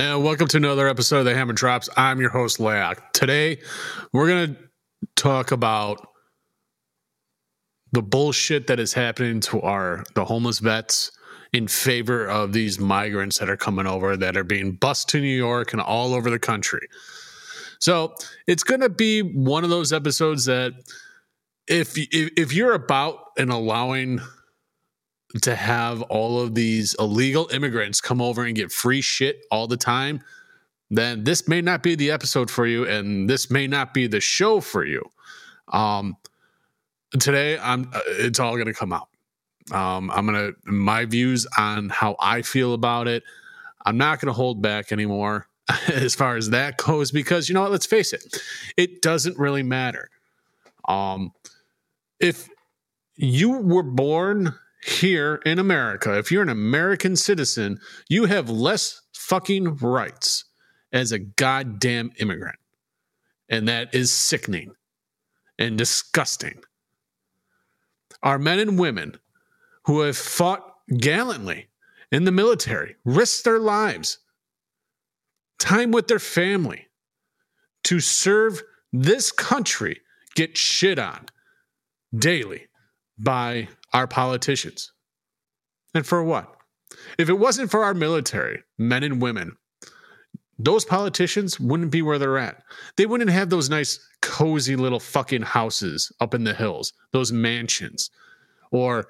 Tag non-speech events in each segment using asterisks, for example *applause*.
And welcome to another episode of the Hammer Drops. I'm your host, Laoch. Today, we're going to talk about the bullshit that is happening to our the homeless vets in favor of these migrants that are coming over that are being bused to New York and all over the country. So it's going to be one of those episodes that if if, if you're about and allowing to have all of these illegal immigrants come over and get free shit all the time, then this may not be the episode for you, and this may not be the show for you. Um, today, I'm uh, it's all gonna come out. Um, I'm gonna my views on how I feel about it. I'm not gonna hold back anymore *laughs* as far as that goes because you know what? Let's face it, it doesn't really matter. Um, if you were born here in America, if you're an American citizen, you have less fucking rights as a goddamn immigrant. And that is sickening and disgusting. Our men and women who have fought gallantly in the military, risked their lives, time with their family to serve this country, get shit on daily by our politicians. And for what? If it wasn't for our military, men and women, those politicians wouldn't be where they're at. They wouldn't have those nice, cozy little fucking houses up in the hills, those mansions, or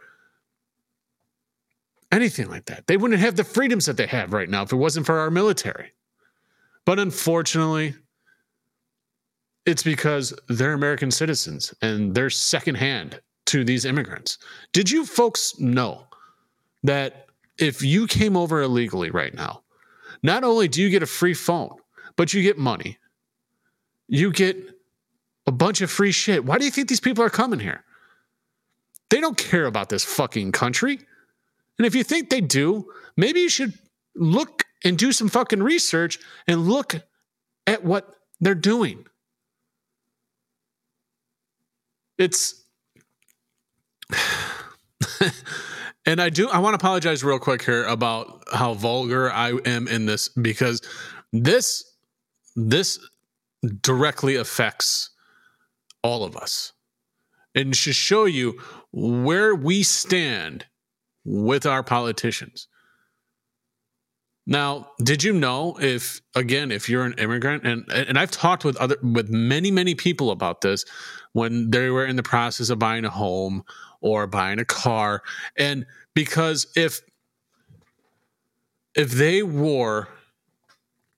anything like that. They wouldn't have the freedoms that they have right now if it wasn't for our military. But unfortunately, it's because they're American citizens and they're secondhand to these immigrants. Did you folks know that if you came over illegally right now, not only do you get a free phone, but you get money, you get a bunch of free shit. Why do you think these people are coming here? They don't care about this fucking country. And if you think they do, maybe you should look and do some fucking research and look at what they're doing. It's *sighs* and I do I want to apologize real quick here about how vulgar I am in this because this this directly affects all of us and should show you where we stand with our politicians. Now, did you know if again if you're an immigrant and and I've talked with other with many many people about this when they were in the process of buying a home or buying a car. And because if if they wore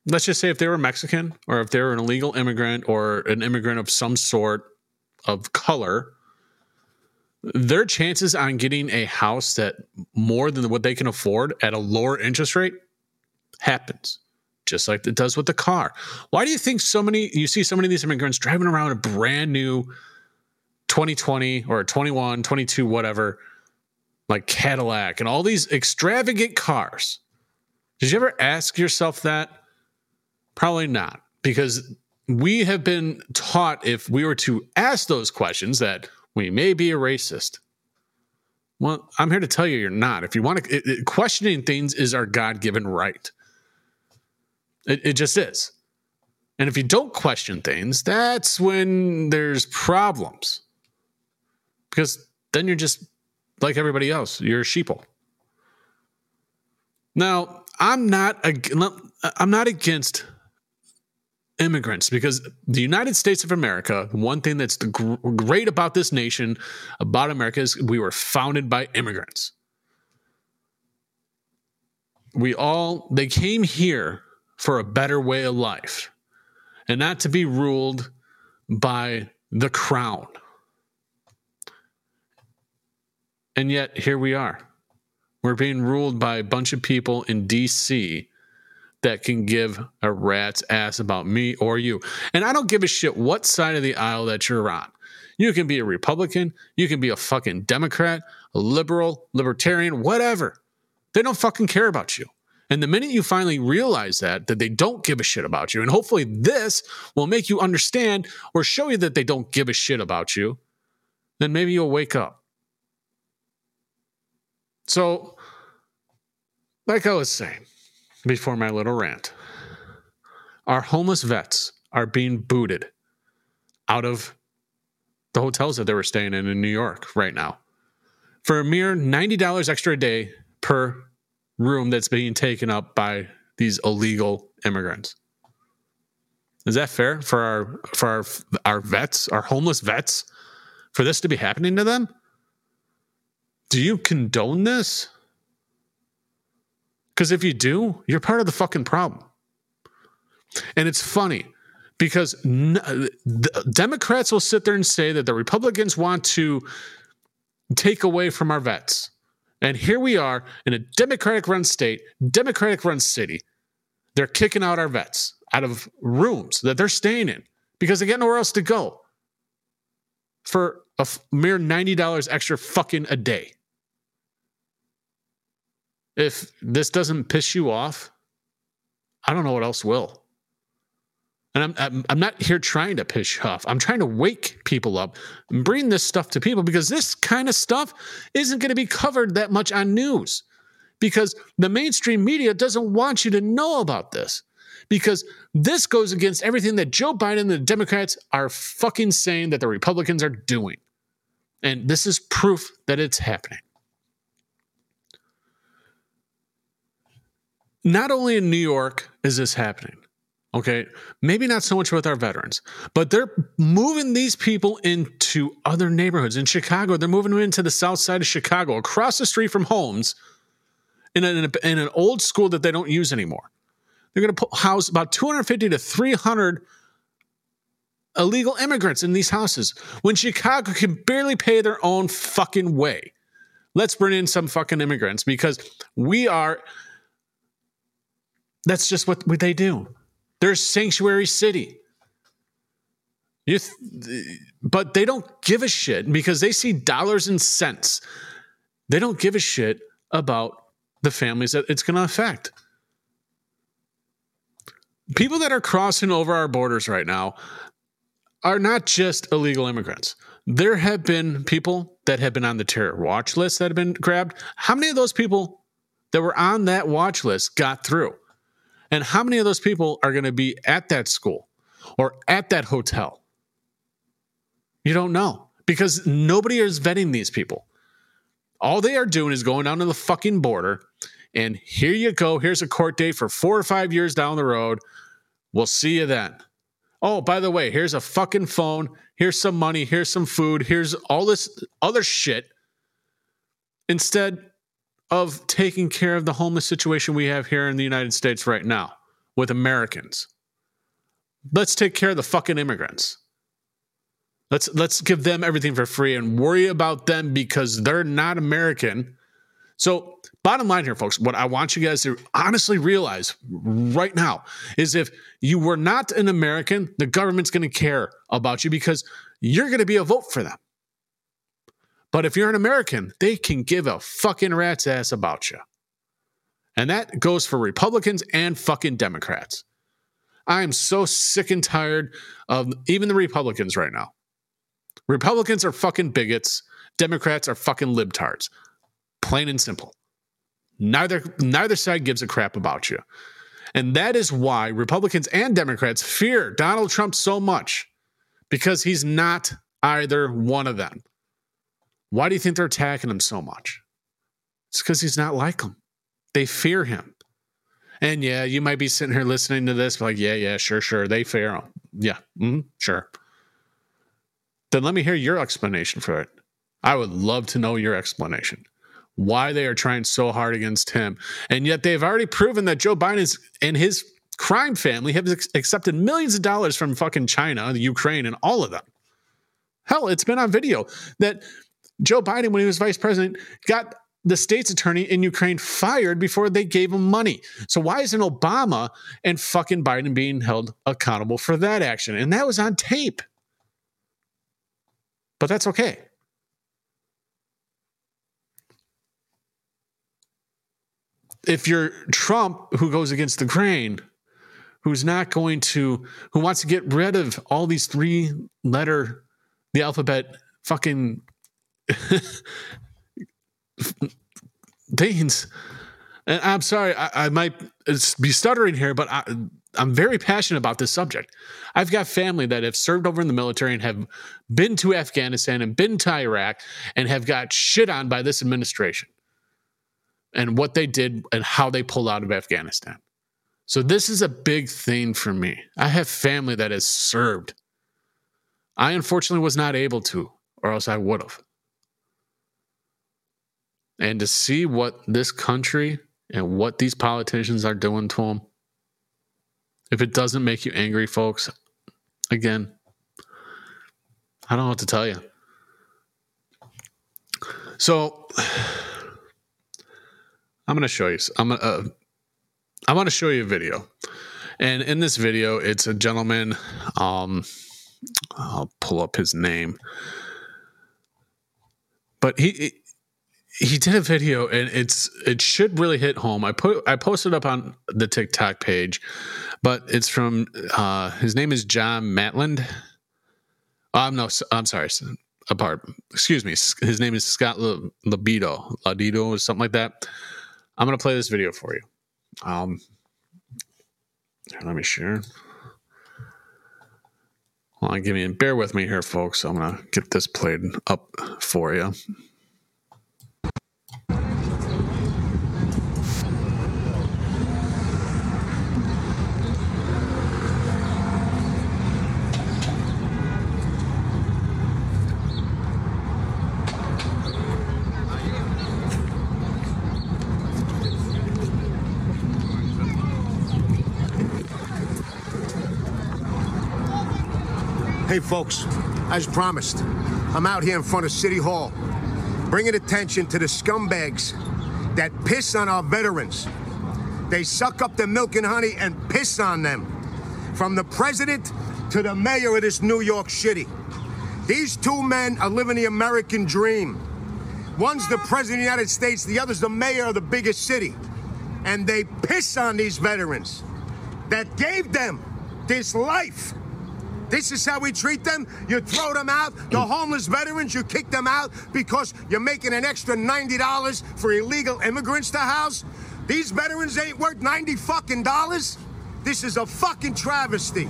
let's just say if they were Mexican or if they were an illegal immigrant or an immigrant of some sort of color, their chances on getting a house that more than what they can afford at a lower interest rate happens just like it does with the car. Why do you think so many you see so many of these immigrants driving around a brand new 2020 or 21, 22, whatever, like Cadillac and all these extravagant cars. Did you ever ask yourself that? Probably not, because we have been taught if we were to ask those questions that we may be a racist. Well, I'm here to tell you you're not. If you want to, it, it, questioning things is our God given right. It, it just is. And if you don't question things, that's when there's problems because then you're just like everybody else. You're a sheeple. Now, I'm not I'm not against immigrants because the United States of America, one thing that's great about this nation, about America, is we were founded by immigrants. We all, they came here for a better way of life and not to be ruled by the crown. And yet, here we are. We're being ruled by a bunch of people in DC that can give a rat's ass about me or you. And I don't give a shit what side of the aisle that you're on. You can be a Republican, you can be a fucking Democrat, a liberal, libertarian, whatever. They don't fucking care about you. And the minute you finally realize that, that they don't give a shit about you, and hopefully this will make you understand or show you that they don't give a shit about you, then maybe you'll wake up. So, like I was saying before my little rant, our homeless vets are being booted out of the hotels that they were staying in in New York right now for a mere $90 extra a day per room that's being taken up by these illegal immigrants. Is that fair for our for our our vets, our homeless vets, for this to be happening to them? Do you condone this? Because if you do, you're part of the fucking problem. And it's funny because n- Democrats will sit there and say that the Republicans want to take away from our vets. And here we are in a Democratic run state, Democratic run city. They're kicking out our vets out of rooms that they're staying in because they get nowhere else to go for a f- mere $90 extra fucking a day. If this doesn't piss you off, I don't know what else will. And I'm, I'm, I'm not here trying to piss you off. I'm trying to wake people up and bring this stuff to people because this kind of stuff isn't going to be covered that much on news because the mainstream media doesn't want you to know about this because this goes against everything that Joe Biden and the Democrats are fucking saying that the Republicans are doing. And this is proof that it's happening. Not only in New York is this happening, Okay. Maybe not so much with our veterans, but they're moving these people into other neighborhoods. In Chicago, they're moving them into the south side of Chicago, across the street from homes, in, in an old school that they don't use anymore. They're going to house about 250 to 300 illegal immigrants in these houses when Chicago can barely pay their own fucking way. Let's bring in some fucking immigrants because we are. That's just what they do. They're a sanctuary city. Th- but they don't give a shit because they see dollars and cents. They don't give a shit about the families that it's going to affect. People that are crossing over our borders right now are not just illegal immigrants. There have been people that have been on the terror watch list that have been grabbed. How many of those people that were on that watch list got through? And how many of those people are going to be at that school or at that hotel? You don't know because nobody is vetting these people. All they are doing is going down to the fucking border and here you go. Here's a court date for four or five years down the road. We'll see you then. Oh, by the way, here's a fucking phone. Here's some money. Here's some food. Here's all this other shit. Instead, of taking care of the homeless situation we have here in the United States right now with Americans. Let's take care of the fucking immigrants. Let's let's give them everything for free and worry about them because they're not American. So, bottom line here folks, what I want you guys to honestly realize right now is if you were not an American, the government's going to care about you because you're going to be a vote for them. But if you're an American, they can give a fucking rat's ass about you. And that goes for Republicans and fucking Democrats. I am so sick and tired of even the Republicans right now. Republicans are fucking bigots. Democrats are fucking libtards. Plain and simple. Neither neither side gives a crap about you. And that is why Republicans and Democrats fear Donald Trump so much because he's not either one of them. Why do you think they're attacking him so much? It's because he's not like them. They fear him. And yeah, you might be sitting here listening to this, like, yeah, yeah, sure, sure. They fear him. Yeah, mm, sure. Then let me hear your explanation for it. I would love to know your explanation. Why they are trying so hard against him. And yet they've already proven that Joe Biden and his crime family have accepted millions of dollars from fucking China, the Ukraine, and all of them. Hell, it's been on video that Joe Biden, when he was vice president, got the state's attorney in Ukraine fired before they gave him money. So why isn't Obama and fucking Biden being held accountable for that action? And that was on tape. But that's okay. If you're Trump who goes against the grain, who's not going to who wants to get rid of all these three letter the alphabet fucking *laughs* things. And I'm sorry, I, I might be stuttering here, but I, I'm very passionate about this subject. I've got family that have served over in the military and have been to Afghanistan and been to Iraq and have got shit on by this administration and what they did and how they pulled out of Afghanistan. So this is a big thing for me. I have family that has served. I unfortunately was not able to, or else I would have. And to see what this country and what these politicians are doing to them, if it doesn't make you angry, folks, again, I don't know what to tell you. So *sighs* I'm going to show you. I'm going. Uh, I want to show you a video. And in this video, it's a gentleman. Um, I'll pull up his name. But he he did a video and it's it should really hit home. I put I posted up on the TikTok page, but it's from uh his name is John Matland. Um no, I'm sorry. Apart, excuse me. His name is Scott Libido, Ladido, or something like that. I'm gonna play this video for you. Um, let me share. Well, give me bear with me here, folks. I'm gonna get this played up for you. Folks, as promised, I'm out here in front of City Hall, bringing attention to the scumbags that piss on our veterans. They suck up the milk and honey and piss on them. From the president to the mayor of this New York City. These two men are living the American dream. One's the president of the United States, the other's the mayor of the biggest city. And they piss on these veterans that gave them this life. This is how we treat them. You throw them out. The mm. homeless veterans, you kick them out because you're making an extra $90 for illegal immigrants to house. These veterans ain't worth 90 fucking dollars. This is a fucking travesty.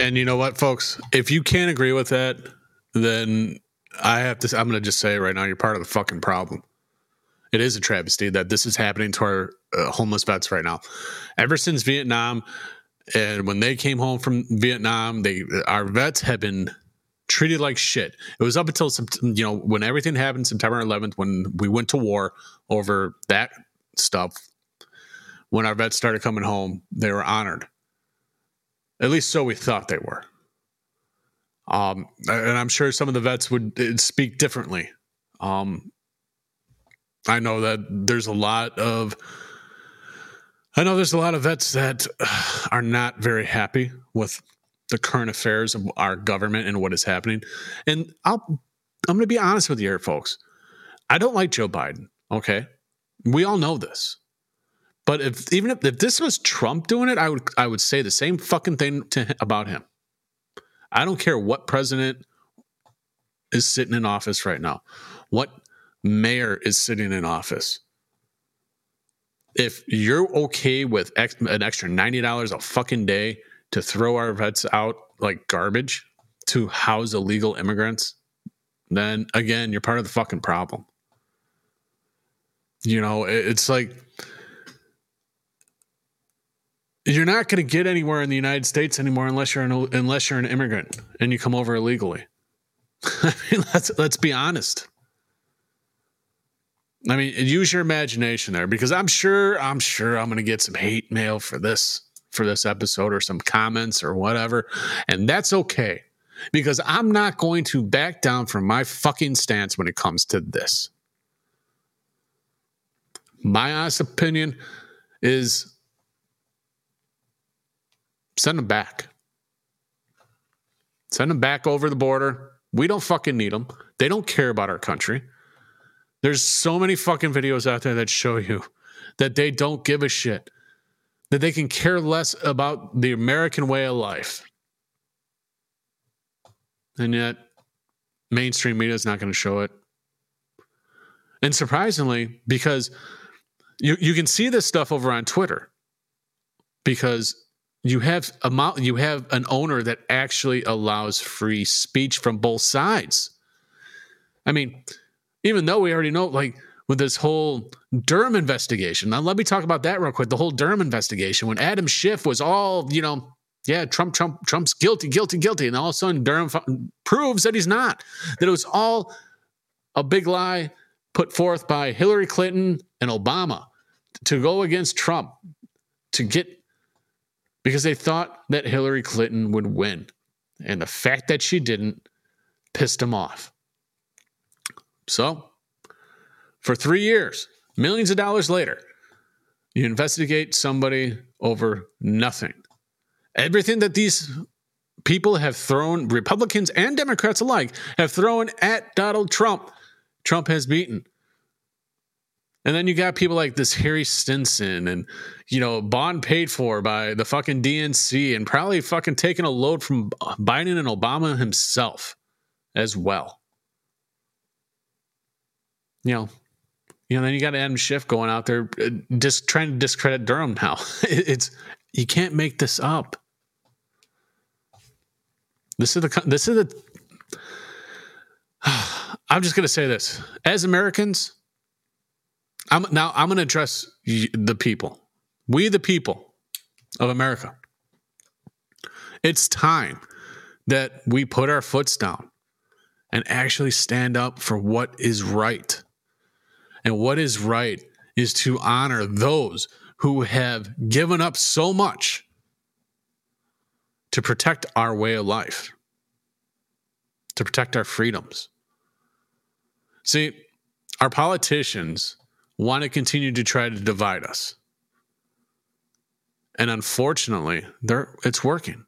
And you know what, folks? If you can't agree with that, then I have to. I'm going to just say right now, you're part of the fucking problem. It is a travesty that this is happening to our uh, homeless vets right now. Ever since Vietnam, and when they came home from Vietnam, they our vets have been treated like shit. It was up until you know, when everything happened, September 11th, when we went to war over that stuff. When our vets started coming home, they were honored. At least so we thought they were. Um, and I'm sure some of the vets would uh, speak differently. Um, I know that there's a lot of, I know there's a lot of vets that are not very happy with the current affairs of our government and what is happening. And I'll, I'm going to be honest with you here, folks. I don't like Joe Biden. Okay, we all know this. But if even if, if this was Trump doing it, I would I would say the same fucking thing to, about him. I don't care what president is sitting in office right now, what mayor is sitting in office. If you're okay with ex- an extra $90 a fucking day to throw our vets out like garbage to house illegal immigrants, then again, you're part of the fucking problem. You know, it's like you're not going to get anywhere in the United States anymore unless you're an unless you're an immigrant and you come over illegally. *laughs* I mean, let's let's be honest. I mean, use your imagination there because I'm sure I'm sure I'm going to get some hate mail for this for this episode or some comments or whatever, and that's okay because I'm not going to back down from my fucking stance when it comes to this. My honest opinion is Send them back. Send them back over the border. We don't fucking need them. They don't care about our country. There's so many fucking videos out there that show you that they don't give a shit. that they can care less about the American way of life. And yet, mainstream media is not going to show it. And surprisingly, because you, you can see this stuff over on Twitter, because you have a you have an owner that actually allows free speech from both sides. I mean, even though we already know, like with this whole Durham investigation. Now, let me talk about that real quick. The whole Durham investigation, when Adam Schiff was all, you know, yeah, Trump, Trump, Trump's guilty, guilty, guilty, and all of a sudden Durham proves that he's not. That it was all a big lie put forth by Hillary Clinton and Obama to go against Trump to get because they thought that Hillary Clinton would win, and the fact that she didn't pissed them off. So, for three years, millions of dollars later, you investigate somebody over nothing. Everything that these people have thrown, Republicans and Democrats alike, have thrown at Donald Trump, Trump has beaten. And then you got people like this Harry Stinson and, you know, bond paid for by the fucking DNC and probably fucking taking a load from Biden and Obama himself as well you know, you know, then you got Adam Schiff going out there just uh, trying to discredit Durham now. *laughs* It's you can't make this up. This is the this is the *sighs* I'm just going to say this. As Americans, I'm now I'm going to address the people. We the people of America. It's time that we put our foots down and actually stand up for what is right. And what is right is to honor those who have given up so much to protect our way of life, to protect our freedoms. See, our politicians want to continue to try to divide us. And unfortunately, it's working.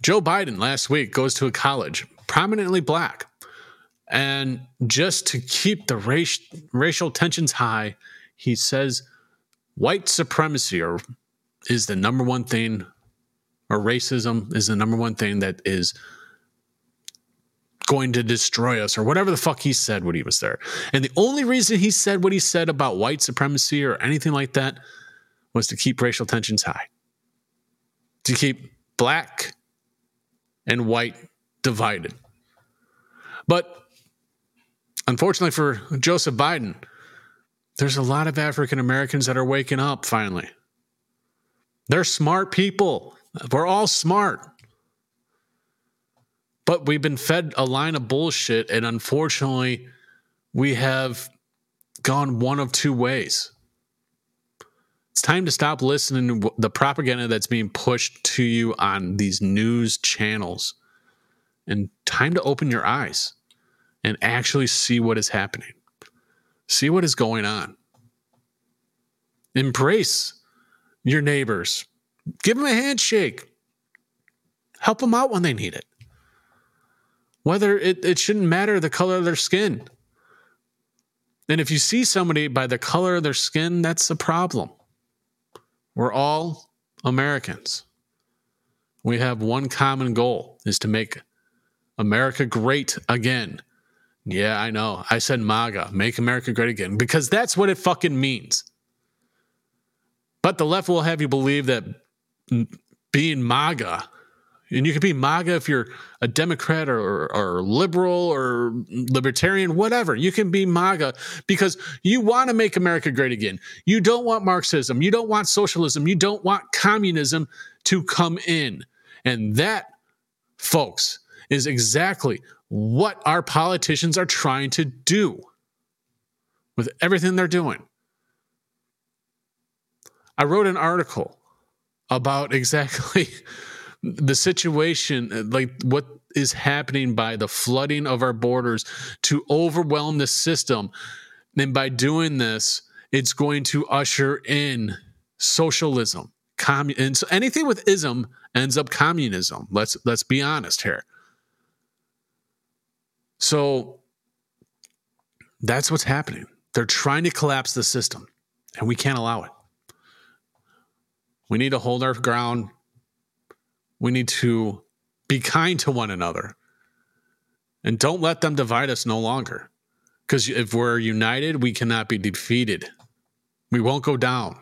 Joe Biden last week goes to a college prominently black and just to keep the race, racial tensions high, he says white supremacy or is the number one thing, or racism is the number one thing that is going to destroy us, or whatever the fuck he said when he was there. And the only reason he said what he said about white supremacy or anything like that was to keep racial tensions high, to keep black and white divided. But unfortunately for Joseph Biden, there's a lot of African Americans that are waking up finally. They're smart people. We're all smart. But we've been fed a line of bullshit, and unfortunately, we have gone one of two ways. It's time to stop listening to the propaganda that's being pushed to you on these news channels and time to open your eyes and actually see what is happening. See what is going on. Embrace your neighbors. Give them a handshake. Help them out when they need it. Whether it, it shouldn't matter the color of their skin. And if you see somebody by the color of their skin, that's a problem. We're all Americans. We have one common goal is to make America great again. Yeah, I know. I said MAGA, make America great again, because that's what it fucking means. But the left will have you believe that being MAGA, and you can be MAGA if you're a Democrat or, or liberal or libertarian, whatever. You can be MAGA because you want to make America great again. You don't want Marxism. You don't want socialism. You don't want communism to come in. And that, folks, is exactly what our politicians are trying to do with everything they're doing. I wrote an article about *laughs* exactly the situation, uh, like what is happening by the flooding of our borders to overwhelm the system. And by doing this, it's going to usher in socialism. Commun- and so anything with ism ends up communism. Let's let's be honest here. So that's what's happening. They're trying to collapse the system, and we can't allow it. We need to hold our ground. We need to be kind to one another. And don't let them divide us no longer. Because if we're united, we cannot be defeated. We won't go down.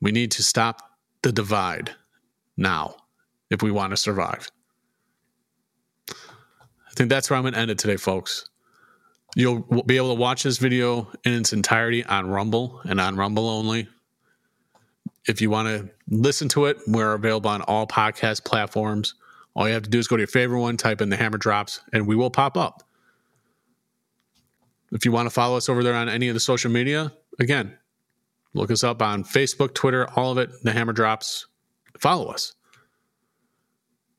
We need to stop the divide now if we want to survive. I think that's where I'm going to end it today, folks. You'll be able to watch this video in its entirety on Rumble and on Rumble only. If you want to listen to it, we're available on all podcast platforms. All you have to do is go to your favorite one, type in the hammer drops, and we will pop up. If you want to follow us over there on any of the social media, again, look us up on Facebook, Twitter, all of it, the hammer drops. Follow us.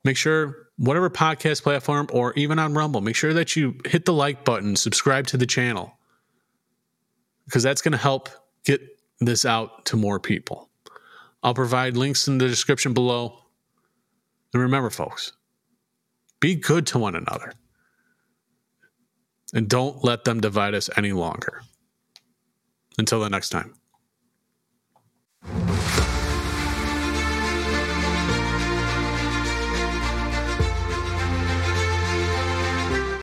Make sure, whatever podcast platform or even on Rumble, make sure that you hit the like button, subscribe to the channel, because that's going to help get this out to more people. I'll provide links in the description below. And remember, folks, be good to one another. And don't let them divide us any longer. Until the next time.